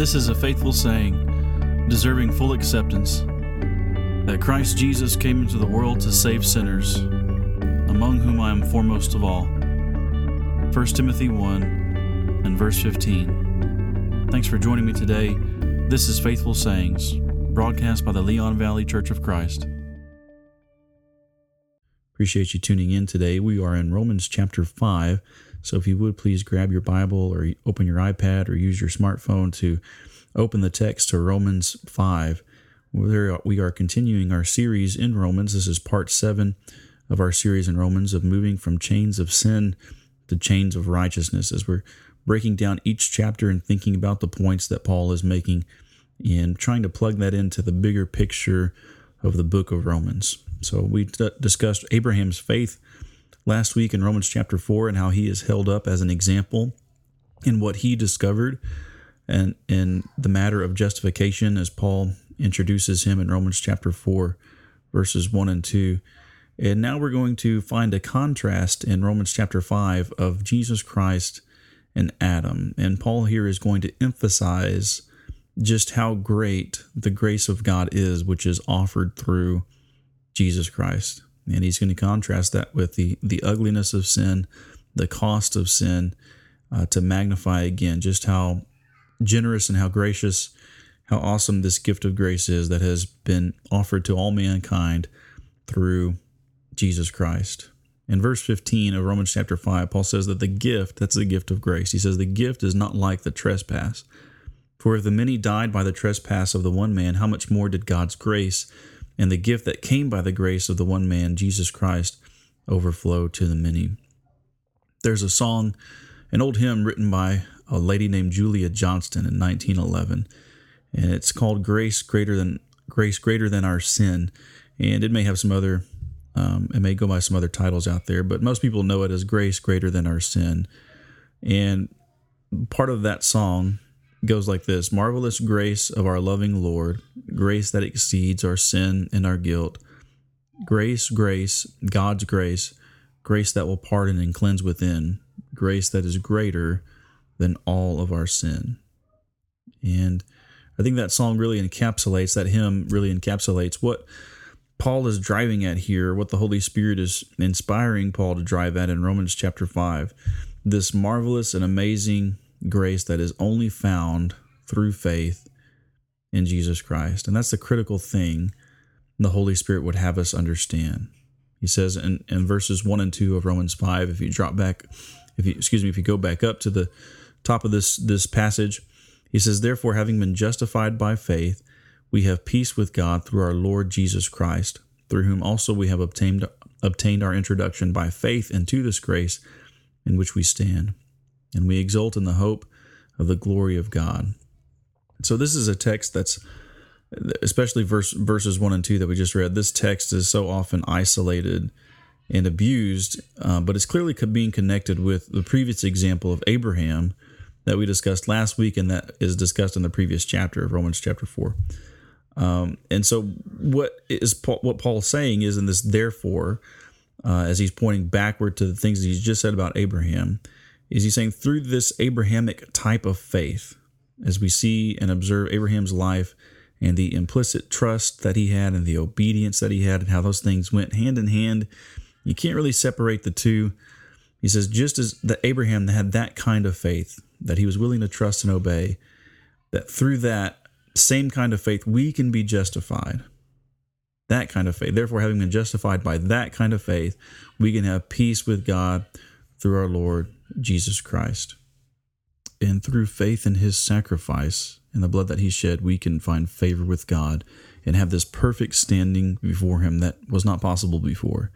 This is a faithful saying, deserving full acceptance, that Christ Jesus came into the world to save sinners, among whom I am foremost of all. 1 Timothy 1 and verse 15. Thanks for joining me today. This is Faithful Sayings, broadcast by the Leon Valley Church of Christ. Appreciate you tuning in today. We are in Romans chapter 5. So if you would please grab your Bible or open your iPad or use your smartphone to open the text to Romans 5. We are continuing our series in Romans. This is part 7 of our series in Romans of moving from chains of sin to chains of righteousness as we're breaking down each chapter and thinking about the points that Paul is making and trying to plug that into the bigger picture of the book of Romans. So we d- discussed Abraham's faith last week in Romans chapter 4 and how he is held up as an example in what he discovered and in the matter of justification as Paul introduces him in Romans chapter 4 verses 1 and 2. And now we're going to find a contrast in Romans chapter 5 of Jesus Christ and Adam. And Paul here is going to emphasize just how great the grace of God is, which is offered through Jesus Christ. And he's going to contrast that with the, the ugliness of sin, the cost of sin, uh, to magnify again just how generous and how gracious, how awesome this gift of grace is that has been offered to all mankind through Jesus Christ. In verse 15 of Romans chapter 5, Paul says that the gift, that's the gift of grace. He says the gift is not like the trespass. For if the many died by the trespass of the one man, how much more did God's grace and the gift that came by the grace of the one man, Jesus Christ, overflow to the many. There's a song, an old hymn written by a lady named Julia Johnston in 1911, and it's called "Grace Greater Than Grace Greater Than Our Sin," and it may have some other, um, it may go by some other titles out there, but most people know it as "Grace Greater Than Our Sin," and part of that song goes like this Marvelous grace of our loving Lord, grace that exceeds our sin and our guilt. Grace, grace, God's grace, grace that will pardon and cleanse within, grace that is greater than all of our sin. And I think that song really encapsulates, that hymn really encapsulates what Paul is driving at here, what the Holy Spirit is inspiring Paul to drive at in Romans chapter 5. This marvelous and amazing grace that is only found through faith in Jesus Christ. And that's the critical thing the Holy Spirit would have us understand. He says in, in verses 1 and 2 of Romans 5, if you drop back, if you excuse me, if you go back up to the top of this this passage, he says, Therefore, having been justified by faith, we have peace with God through our Lord Jesus Christ, through whom also we have obtained obtained our introduction by faith into this grace in which we stand and we exult in the hope of the glory of God. So this is a text that's especially verse verses 1 and 2 that we just read. This text is so often isolated and abused, uh, but it's clearly being connected with the previous example of Abraham that we discussed last week and that is discussed in the previous chapter of Romans chapter 4. Um, and so what is Paul, what Paul's saying is in this therefore, uh, as he's pointing backward to the things he's just said about Abraham, is he's saying through this Abrahamic type of faith, as we see and observe Abraham's life and the implicit trust that he had and the obedience that he had and how those things went hand in hand, you can't really separate the two. He says, just as that Abraham had that kind of faith, that he was willing to trust and obey, that through that same kind of faith, we can be justified. That kind of faith. Therefore, having been justified by that kind of faith, we can have peace with God through our Lord Jesus Christ. And through faith in his sacrifice and the blood that he shed, we can find favor with God and have this perfect standing before him that was not possible before.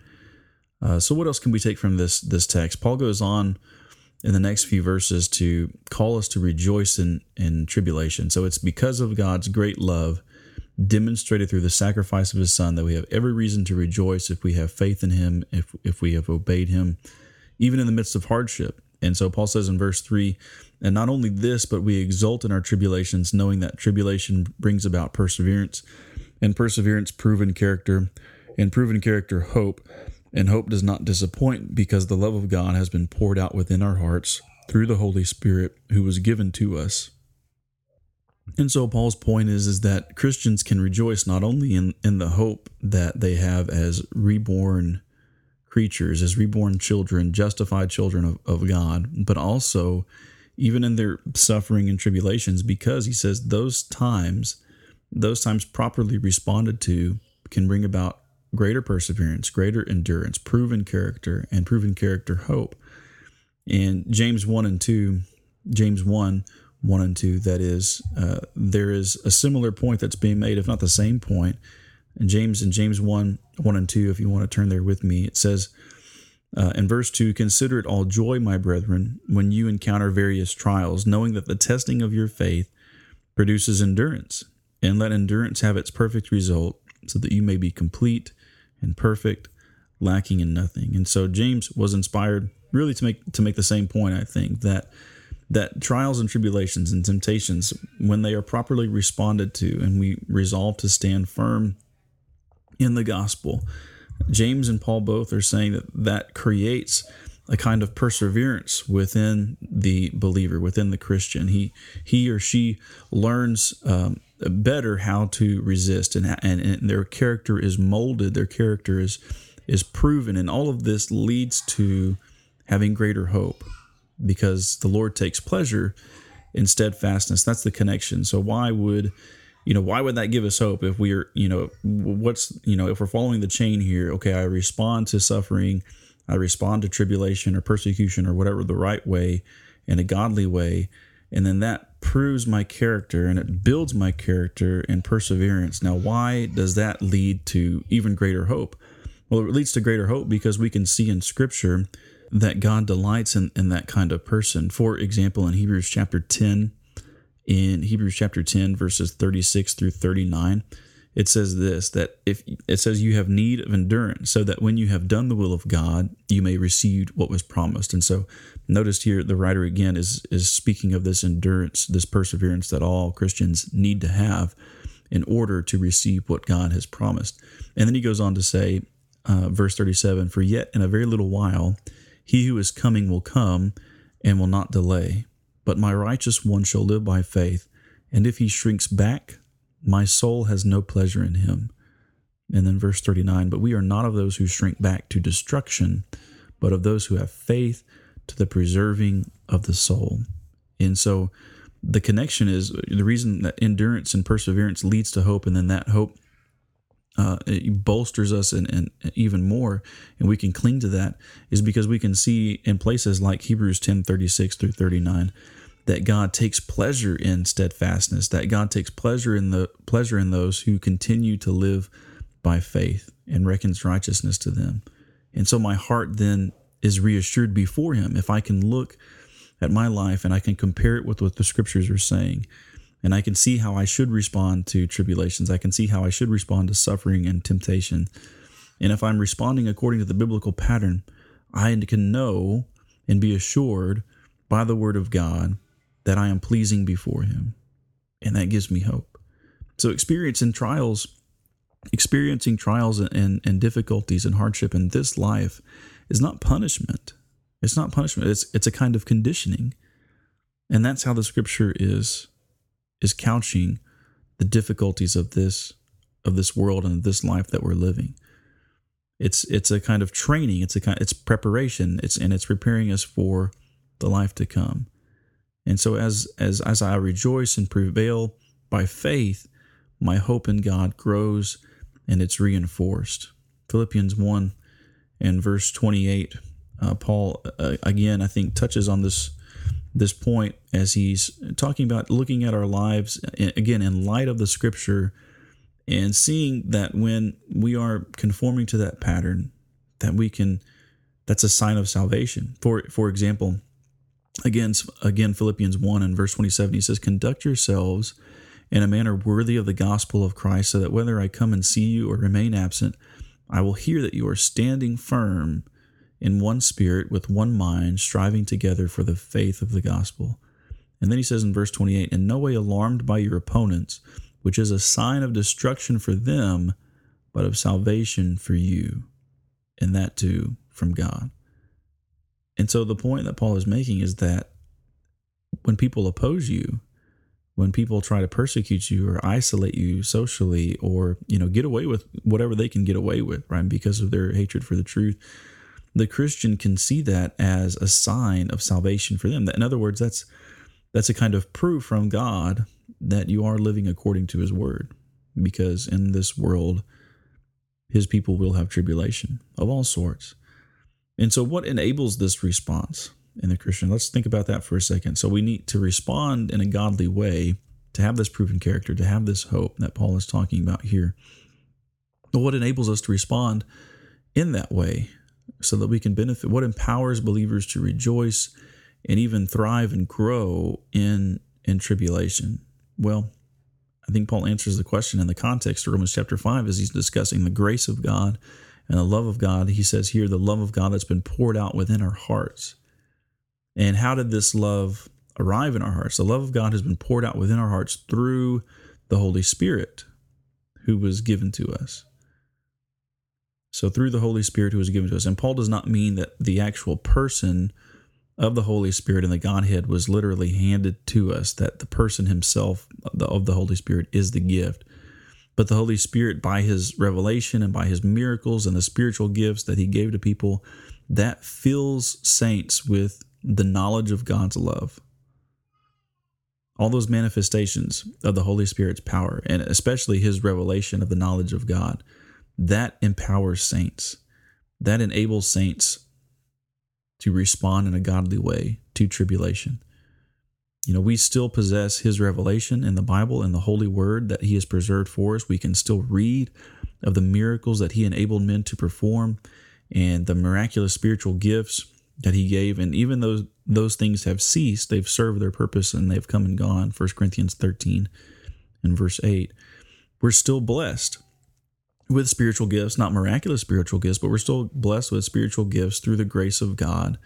Uh, so, what else can we take from this this text? Paul goes on in the next few verses to call us to rejoice in, in tribulation. So, it's because of God's great love demonstrated through the sacrifice of his son that we have every reason to rejoice if we have faith in him, if, if we have obeyed him, even in the midst of hardship. And so Paul says in verse 3 And not only this, but we exult in our tribulations, knowing that tribulation brings about perseverance, and perseverance, proven character, and proven character, hope. And hope does not disappoint because the love of God has been poured out within our hearts through the Holy Spirit who was given to us. And so Paul's point is is that Christians can rejoice not only in, in the hope that they have as reborn creatures, as reborn children, justified children of, of God, but also even in their suffering and tribulations, because he says those times, those times properly responded to can bring about greater perseverance, greater endurance, proven character, and proven character hope. And James 1 and 2, James 1, 1 and 2, that is, uh, there is a similar point that's being made, if not the same point. And James in James 1, 1 and 2, if you want to turn there with me, it says uh, in verse 2 Consider it all joy, my brethren, when you encounter various trials, knowing that the testing of your faith produces endurance. And let endurance have its perfect result, so that you may be complete and perfect, lacking in nothing. And so James was inspired really to make to make the same point, I think, that that trials and tribulations and temptations, when they are properly responded to and we resolve to stand firm in the gospel, James and Paul both are saying that that creates a kind of perseverance within the believer, within the Christian. He he or she learns um, better how to resist, and, and and their character is molded. Their character is is proven, and all of this leads to having greater hope because the Lord takes pleasure in steadfastness. That's the connection. So why would you know why would that give us hope if we're you know what's you know if we're following the chain here? Okay i respond to suffering i respond to tribulation or persecution or whatever the right way in a godly way and then that proves my character and it builds my character and perseverance. Now why does that lead to even greater hope? Well it leads to greater hope because we can see in scripture that God delights in, in that kind of person. For example, in Hebrews chapter 10, in Hebrews chapter 10, verses 36 through 39, it says this that if it says you have need of endurance, so that when you have done the will of God, you may receive what was promised. And so notice here the writer again is is speaking of this endurance, this perseverance that all Christians need to have in order to receive what God has promised. And then he goes on to say, uh, verse 37 For yet in a very little while, he who is coming will come and will not delay. But my righteous one shall live by faith, and if he shrinks back, my soul has no pleasure in him. And then verse 39 But we are not of those who shrink back to destruction, but of those who have faith to the preserving of the soul. And so the connection is the reason that endurance and perseverance leads to hope, and then that hope uh, bolsters us and, and even more, and we can cling to that, is because we can see in places like Hebrews 10 36 through 39 that God takes pleasure in steadfastness, that God takes pleasure in the pleasure in those who continue to live by faith and reckons righteousness to them. And so my heart then is reassured before him if I can look at my life and I can compare it with what the scriptures are saying and I can see how I should respond to tribulations. I can see how I should respond to suffering and temptation. And if I'm responding according to the biblical pattern, I can know and be assured by the word of God that I am pleasing before Him. And that gives me hope. So, experiencing trials, experiencing trials and, and difficulties and hardship in this life is not punishment. It's not punishment. It's, it's a kind of conditioning. And that's how the scripture is is couching the difficulties of this of this world and this life that we're living. It's it's a kind of training. It's a kind. It's preparation. It's and it's preparing us for the life to come. And so as as as I rejoice and prevail by faith, my hope in God grows and it's reinforced. Philippians one and verse twenty eight. Uh, Paul uh, again, I think, touches on this this point as he's talking about looking at our lives again in light of the scripture and seeing that when we are conforming to that pattern that we can that's a sign of salvation for for example again again Philippians 1 and verse 27 he says conduct yourselves in a manner worthy of the gospel of Christ so that whether I come and see you or remain absent I will hear that you are standing firm in one spirit, with one mind, striving together for the faith of the gospel. And then he says in verse 28 In no way alarmed by your opponents, which is a sign of destruction for them, but of salvation for you, and that too from God. And so the point that Paul is making is that when people oppose you, when people try to persecute you or isolate you socially or you know get away with whatever they can get away with right because of their hatred for the truth the christian can see that as a sign of salvation for them. In other words that's that's a kind of proof from god that you are living according to his word because in this world his people will have tribulation of all sorts and so what enables this response in the Christian. Let's think about that for a second. So we need to respond in a godly way to have this proven character, to have this hope that Paul is talking about here. But what enables us to respond in that way so that we can benefit? What empowers believers to rejoice and even thrive and grow in in tribulation? Well, I think Paul answers the question in the context of Romans chapter 5 as he's discussing the grace of God and the love of God. He says here, the love of God that's been poured out within our hearts and how did this love arrive in our hearts? The love of God has been poured out within our hearts through the Holy Spirit who was given to us. So, through the Holy Spirit who was given to us. And Paul does not mean that the actual person of the Holy Spirit and the Godhead was literally handed to us, that the person himself of the Holy Spirit is the gift. But the Holy Spirit, by his revelation and by his miracles and the spiritual gifts that he gave to people, that fills saints with the knowledge of God's love. All those manifestations of the Holy Spirit's power, and especially his revelation of the knowledge of God, that empowers saints. That enables saints to respond in a godly way to tribulation. You know, we still possess his revelation in the Bible and the Holy Word that he has preserved for us. We can still read of the miracles that he enabled men to perform and the miraculous spiritual gifts that he gave. And even though those things have ceased, they've served their purpose and they've come and gone. 1 Corinthians 13 and verse 8. We're still blessed with spiritual gifts, not miraculous spiritual gifts, but we're still blessed with spiritual gifts through the grace of God.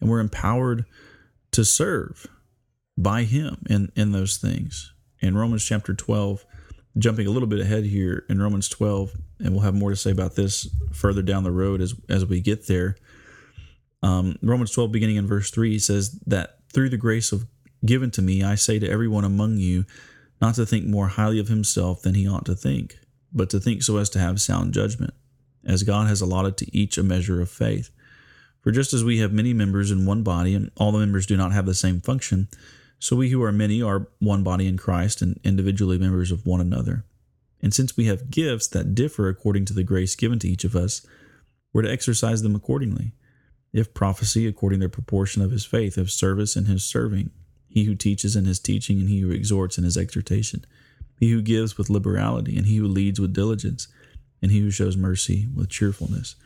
And we're empowered to serve by Him in, in those things. In Romans chapter 12, jumping a little bit ahead here in Romans 12, and we'll have more to say about this further down the road as, as we get there. Um, Romans 12, beginning in verse 3, says that through the grace of given to me, I say to everyone among you not to think more highly of himself than he ought to think, but to think so as to have sound judgment, as God has allotted to each a measure of faith. For just as we have many members in one body, and all the members do not have the same function, so we who are many are one body in Christ and individually members of one another. And since we have gifts that differ according to the grace given to each of us, we're to exercise them accordingly if prophecy according to the proportion of his faith, if service in his serving, he who teaches in his teaching, and he who exhorts in his exhortation, he who gives with liberality, and he who leads with diligence, and he who shows mercy with cheerfulness.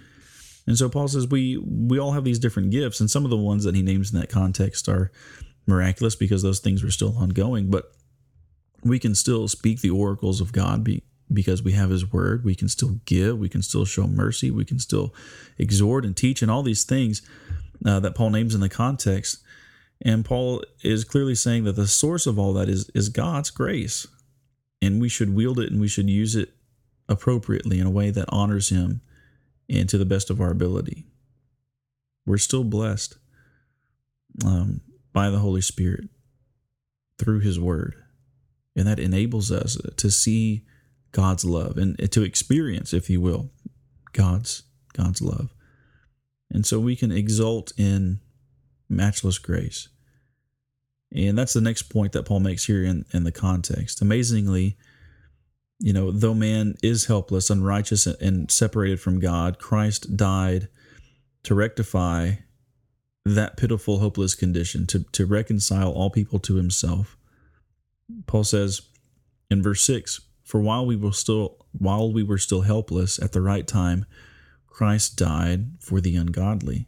And so Paul says we we all have these different gifts, and some of the ones that he names in that context are miraculous because those things were still ongoing, but we can still speak the oracles of God, be, because we have his word. We can still give. We can still show mercy. We can still exhort and teach and all these things uh, that paul names in the context. And paul is clearly saying that the source of all that is is god's grace and we should wield it and we should use it appropriately in a way that honors him and to the best of our ability. We're still blessed. Um, by the holy spirit through his word and that enables us to see God's love and to experience, if you will, God's God's love. And so we can exult in matchless grace. And that's the next point that Paul makes here in, in the context. Amazingly, you know, though man is helpless, unrighteous, and separated from God, Christ died to rectify that pitiful, hopeless condition, to, to reconcile all people to himself. Paul says in verse 6 for while we were still while we were still helpless at the right time, Christ died for the ungodly.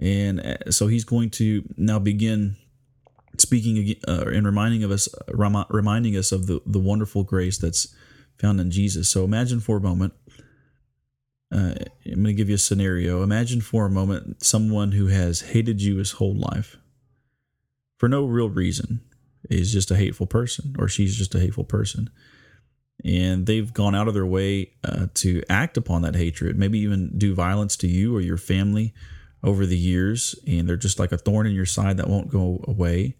And uh, so he's going to now begin speaking uh, and reminding of us reminding us of the, the wonderful grace that's found in Jesus. So imagine for a moment uh, I'm going to give you a scenario. Imagine for a moment someone who has hated you his whole life for no real reason is just a hateful person or she's just a hateful person. And they've gone out of their way uh, to act upon that hatred, maybe even do violence to you or your family over the years. And they're just like a thorn in your side that won't go away.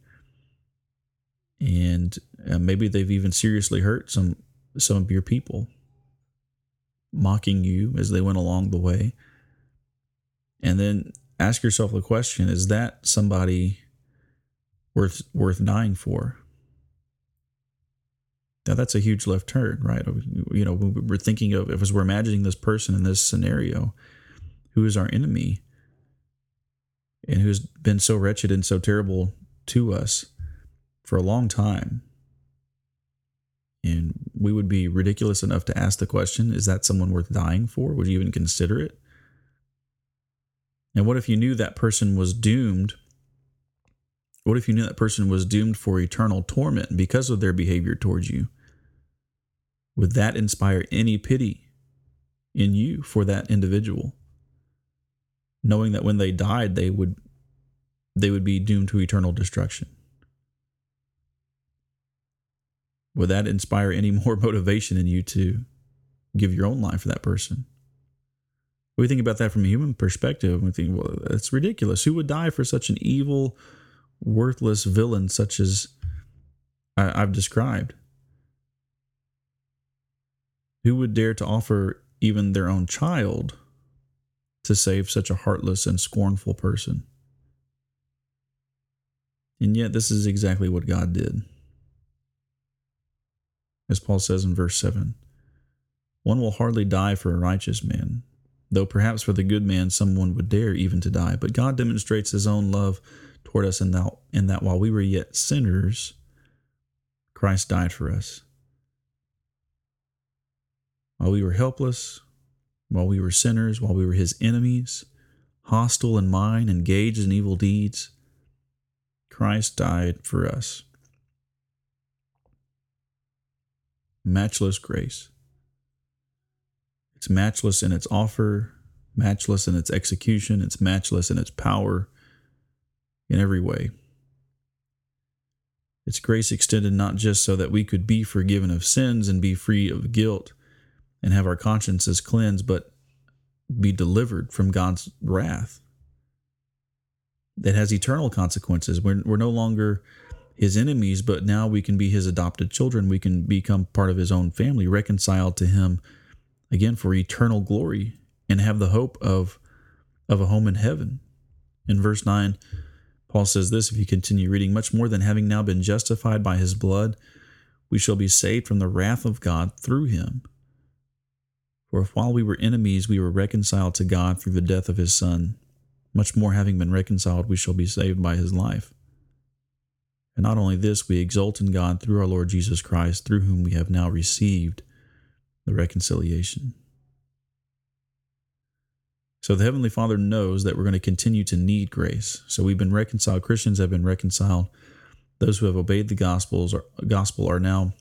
and uh, maybe they've even seriously hurt some some of your people, mocking you as they went along the way. And then ask yourself the question: Is that somebody worth worth dying for? Now that's a huge left turn, right? You know, we're thinking of if we're imagining this person in this scenario, who is our enemy, and who's been so wretched and so terrible to us for a long time. And we would be ridiculous enough to ask the question is that someone worth dying for? Would you even consider it? And what if you knew that person was doomed? What if you knew that person was doomed for eternal torment because of their behavior towards you? Would that inspire any pity in you for that individual? Knowing that when they died, they would they would be doomed to eternal destruction. Would that inspire any more motivation in you to give your own life for that person? We think about that from a human perspective. And we think, well, that's ridiculous. Who would die for such an evil, worthless villain such as I, I've described? Who would dare to offer even their own child to save such a heartless and scornful person? And yet, this is exactly what God did as Paul says in verse 7. One will hardly die for a righteous man, though perhaps for the good man someone would dare even to die. But God demonstrates his own love toward us in that, in that while we were yet sinners, Christ died for us. While we were helpless, while we were sinners, while we were his enemies, hostile in mind, engaged in evil deeds, Christ died for us. Matchless grace. It's matchless in its offer, matchless in its execution, it's matchless in its power in every way. It's grace extended not just so that we could be forgiven of sins and be free of guilt and have our consciences cleansed, but be delivered from God's wrath that has eternal consequences. We're, we're no longer his enemies, but now we can be his adopted children. We can become part of his own family, reconciled to him again for eternal glory and have the hope of of a home in heaven. In verse 9, Paul says this if you continue reading, much more than having now been justified by his blood, we shall be saved from the wrath of God through him. For if while we were enemies, we were reconciled to God through the death of his Son, much more having been reconciled, we shall be saved by his life. And not only this, we exult in God through our Lord Jesus Christ, through whom we have now received the reconciliation. So the Heavenly Father knows that we're going to continue to need grace. So we've been reconciled. Christians have been reconciled. Those who have obeyed the gospels gospel are now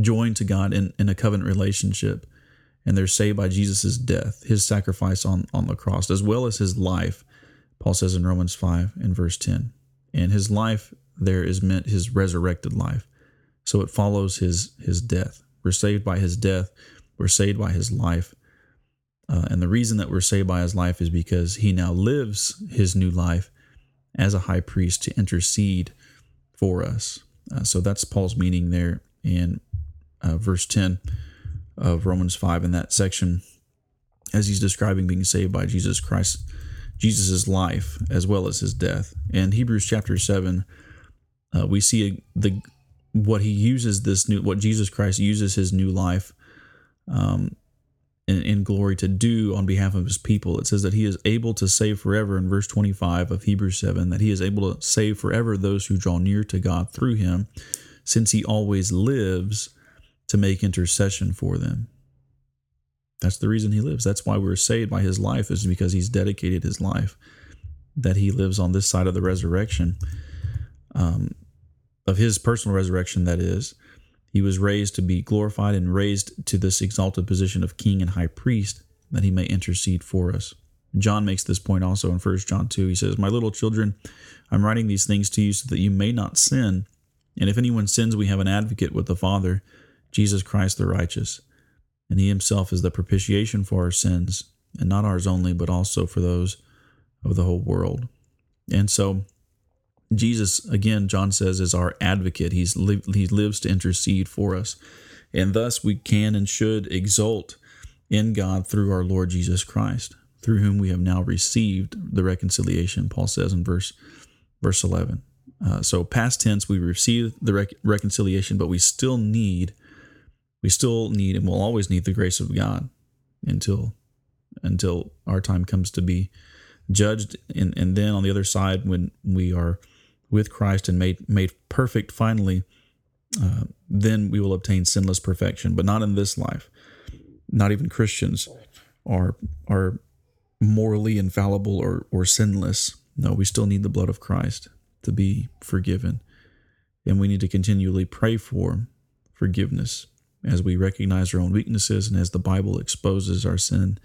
joined to God in, in a covenant relationship, and they're saved by Jesus' death, his sacrifice on, on the cross, as well as his life, Paul says in Romans 5 and verse 10. And his life there is meant his resurrected life. So it follows his his death. We're saved by his death. We're saved by his life. Uh, and the reason that we're saved by his life is because he now lives his new life as a high priest to intercede for us. Uh, so that's Paul's meaning there in uh, verse 10 of Romans 5 in that section as he's describing being saved by Jesus Christ, Jesus' life as well as his death. And Hebrews chapter 7 uh, we see the what he uses this new what Jesus Christ uses his new life um, in, in, glory to do on behalf of his people. It says that he is able to save forever in verse 25 of Hebrews 7 that he is able to save forever those who draw near to God through him since he always lives to make intercession for them. That's the reason he lives. That's why we're saved by his life is because he's dedicated his life that he lives on this side of the resurrection um, of his personal resurrection, that is, he was raised to be glorified and raised to this exalted position of king and high priest that he may intercede for us. John makes this point also in 1 John 2. He says, My little children, I'm writing these things to you so that you may not sin. And if anyone sins, we have an advocate with the Father, Jesus Christ the righteous. And he himself is the propitiation for our sins, and not ours only, but also for those of the whole world. And so Jesus, again, John says, is our advocate. He's li- he lives to intercede for us, and thus we can and should exult in God through our Lord Jesus Christ, through whom we have now received the reconciliation. Paul says in verse verse eleven. Uh, so past tense, we receive the rec- reconciliation, but we still need, we still need, and will always need the grace of God until until our time comes to be judged, and and then on the other side, when we are with Christ and made made perfect finally, uh, then we will obtain sinless perfection. But not in this life. Not even Christians are are morally infallible or or sinless. No, we still need the blood of Christ to be forgiven, and we need to continually pray for forgiveness as we recognize our own weaknesses and as the Bible exposes our sin,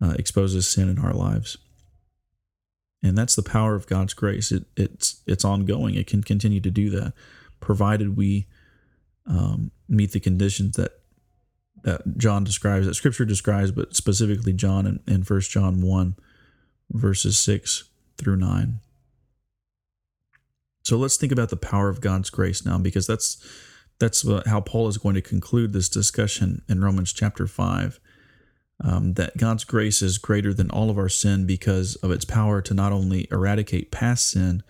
uh, exposes sin in our lives and that's the power of God's grace. It, it's it's ongoing. It can continue to do that, provided we um, meet the conditions that that John describes, that Scripture describes, but specifically John in, in 1 John one, verses six through nine. So let's think about the power of God's grace now, because that's that's how Paul is going to conclude this discussion in Romans chapter five um, that God's grace is greater than all of our sin because of its power to not only eradicate past sin,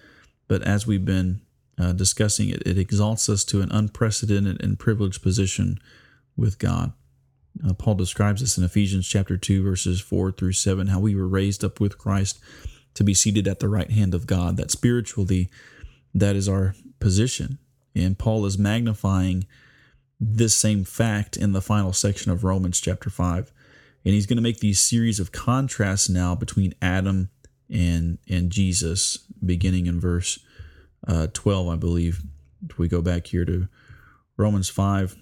but as we've been uh, discussing it, it exalts us to an unprecedented and privileged position with God. Uh, Paul describes this in Ephesians chapter 2, verses 4 through 7, how we were raised up with Christ to be seated at the right hand of God, that spiritually, that is our position. And Paul is magnifying this same fact in the final section of Romans chapter 5 and he's going to make these series of contrasts now between Adam and and Jesus, beginning in verse uh, 12, I believe. If we go back here to Romans 5,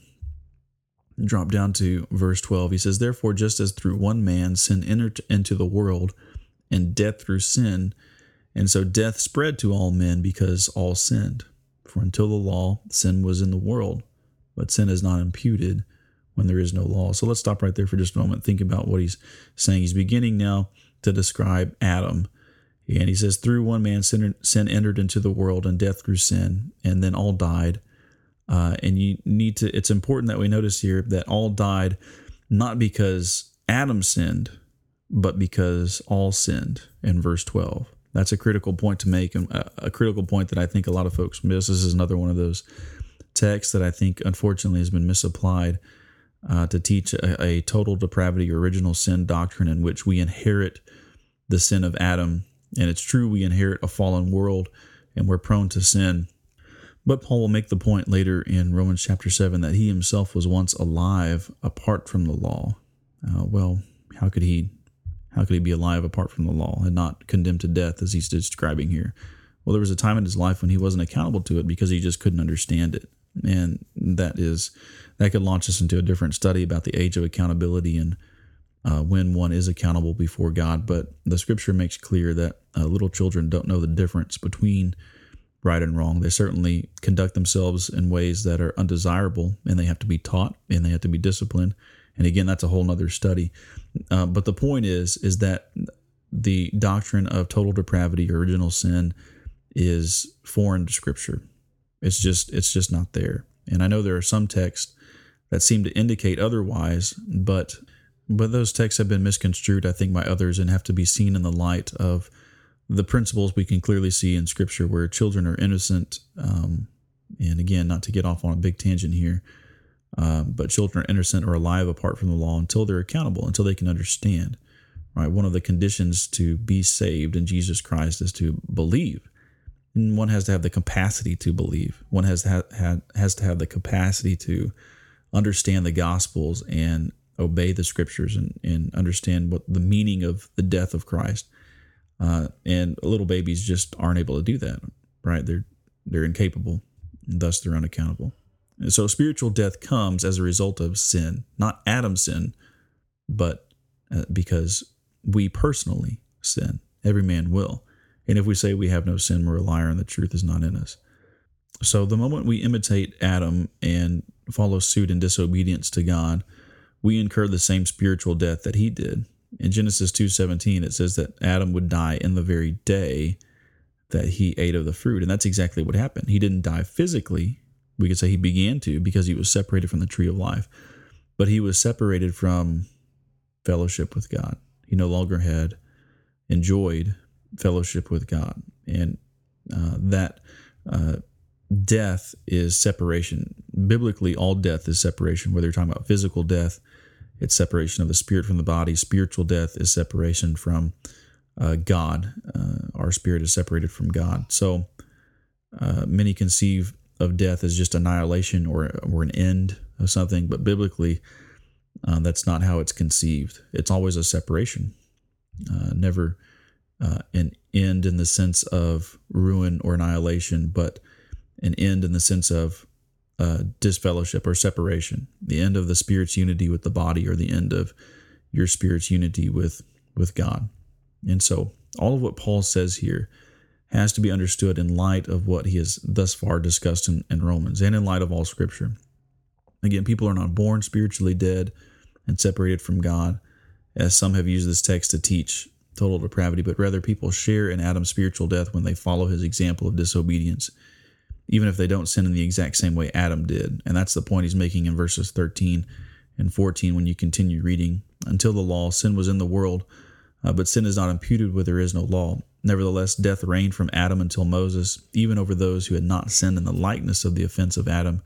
drop down to verse 12, he says, Therefore, just as through one man sin entered into the world, and death through sin, and so death spread to all men because all sinned. For until the law, sin was in the world, but sin is not imputed when there is no law. So let's stop right there for just a moment. Think about what he's saying. He's beginning now to describe Adam. And he says, Through one man, sin, sin entered into the world, and death through sin, and then all died. Uh, and you need to, it's important that we notice here that all died not because Adam sinned, but because all sinned in verse 12. That's a critical point to make, and a, a critical point that I think a lot of folks miss. This is another one of those texts that I think, unfortunately, has been misapplied uh, to teach a, a, total depravity or original sin doctrine in which we inherit the sin of Adam. And it's true, we inherit a fallen world and we're prone to sin. But Paul will make the point later in Romans chapter 7 that he himself was once alive apart from the law. Uh, well, how could he how could he be alive apart from the law and not condemned to death as he's describing here? Well, there was a time in his life when he wasn't accountable to it because he just couldn't understand it. And that is that could launch us into a different study about the age of accountability and uh, when one is accountable before God. But the scripture makes clear that uh, little children don't know the difference between right and wrong. They certainly conduct themselves in ways that are undesirable and they have to be taught and they have to be disciplined. And again, that's a whole nother study. Uh, but the point is, is that the doctrine of total depravity, original sin, is foreign to Scripture. It's just, it's just not there. And I know there are some texts that seem to indicate otherwise, but but those texts have been misconstrued, I think, by others and have to be seen in the light of the principles we can clearly see in Scripture, where children are innocent. Um, and again, not to get off on a big tangent here, uh, but children are innocent or alive apart from the law until they're accountable, until they can understand. Right, one of the conditions to be saved in Jesus Christ is to believe. And one has to have the capacity to believe. One has to have, has to have the capacity to understand the Gospels and obey the Scriptures and, and understand what the meaning of the death of Christ. Uh, and little babies just aren't able to do that, right? They're they're incapable, and thus they're unaccountable. And so spiritual death comes as a result of sin, not Adam's sin, but uh, because we personally sin. Every man will. And if we say we have no sin, we're a liar and the truth is not in us. So the moment we imitate Adam and follow suit in disobedience to God, we incur the same spiritual death that he did. In Genesis 2:17 it says that Adam would die in the very day that he ate of the fruit. And that's exactly what happened. He didn't die physically. We could say he began to because he was separated from the tree of life, but he was separated from fellowship with God. He no longer had enjoyed fellowship with God. And uh, that uh, death is separation. Biblically, all death is separation, whether you're talking about physical death, it's separation of the spirit from the body. Spiritual death is separation from uh, God. Uh, our spirit is separated from God. So uh, many conceive of death as just annihilation or, or an end of something, but biblically, uh, that's not how it's conceived. It's always a separation, uh, never uh, an end in the sense of ruin or annihilation, but an end in the sense of uh, disfellowship or separation, the end of the spirit's unity with the body, or the end of your spirit's unity with with God. And so, all of what Paul says here has to be understood in light of what he has thus far discussed in, in Romans, and in light of all Scripture. Again, people are not born spiritually dead and separated from God, as some have used this text to teach total depravity, but rather people share in Adam's spiritual death when they follow his example of disobedience, even if they don't sin in the exact same way Adam did. And that's the point he's making in verses 13 and 14 when you continue reading. Until the law, sin was in the world, uh, but sin is not imputed where there is no law. Nevertheless, death reigned from Adam until Moses, even over those who had not sinned in the likeness of the offense of Adam,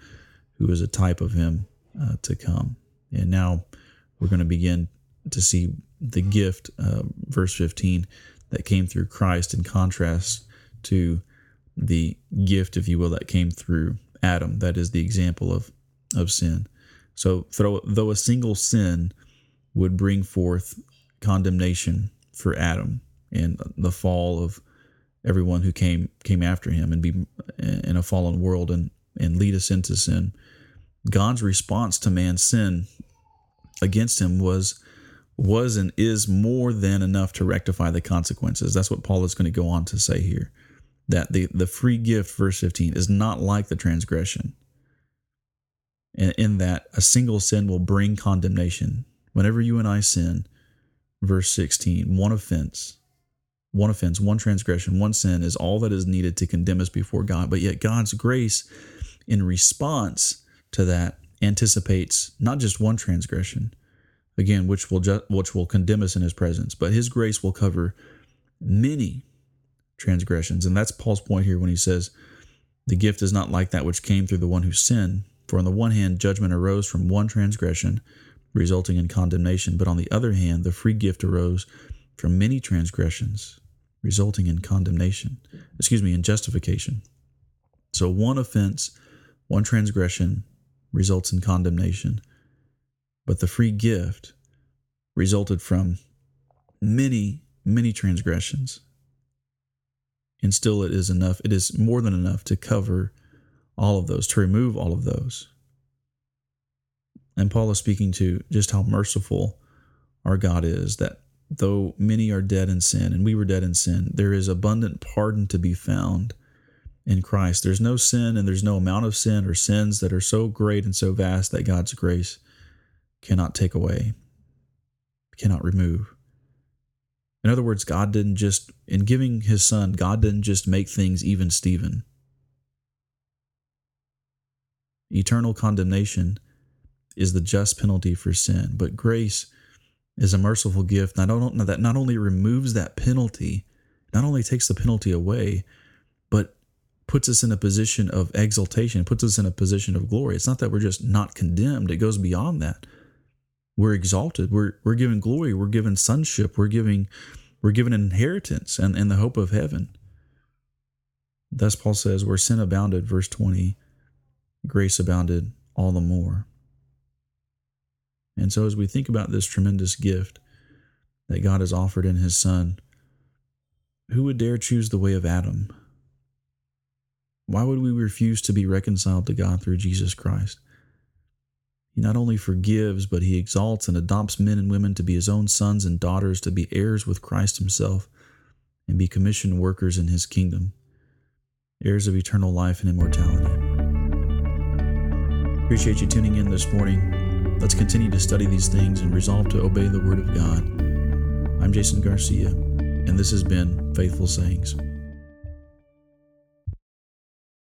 who is a type of him uh, to come. And now we're going to begin to see the gift, uh, verse 15, that came through Christ in contrast to the gift, if you will, that came through Adam. That is the example of, of sin. So, though a single sin would bring forth condemnation for Adam and the fall of everyone who came came after him and be in a fallen world and and lead us into sin. God's response to man's sin against him was was and is more than enough to rectify the consequences. That's what Paul is going to go on to say here. That the, the free gift, verse 15, is not like the transgression. In, in that a single sin will bring condemnation. Whenever you and I sin, verse 16, one offense, one offense, one transgression, one sin is all that is needed to condemn us before God. But yet, God's grace in response to that anticipates not just one transgression, again, which will ju- which will condemn us in His presence, but His grace will cover many transgressions, and that's Paul's point here when he says, "The gift is not like that which came through the one who sinned. For on the one hand, judgment arose from one transgression, resulting in condemnation, but on the other hand, the free gift arose from many transgressions, resulting in condemnation. Excuse me, in justification. So one offense, one transgression results in condemnation." But the free gift resulted from many, many transgressions. And still, it is enough, it is more than enough to cover all of those, to remove all of those. And Paul is speaking to just how merciful our God is, that though many are dead in sin, and we were dead in sin, there is abundant pardon to be found in Christ. There's no sin and there's no amount of sin or sins that are so great and so vast that God's grace cannot take away, cannot remove. In other words, God didn't just, in giving his son, God didn't just make things even Stephen. Eternal condemnation is the just penalty for sin, but grace is a merciful gift that not only removes that penalty, not only takes the penalty away, but puts us in a position of exaltation, puts us in a position of glory. It's not that we're just not condemned, it goes beyond that we're exalted. We're we're given glory. We're given sonship. We're giving we're given an inheritance and, and the hope of heaven. Thus Paul says, where sin abounded, verse 20, grace abounded all the more. And so as we think about this tremendous gift that God has offered in his son, who would dare choose the way of Adam? Why would we refuse to be reconciled to God through Jesus Christ? He not only forgives, but he exalts and adopts men and women to be his own sons and daughters, to be heirs with Christ himself, and be commissioned workers in his kingdom, heirs of eternal life and immortality. Appreciate you tuning in this morning. Let's continue to study these things and resolve to obey the Word of God. I'm Jason Garcia, and this has been Faithful Sayings.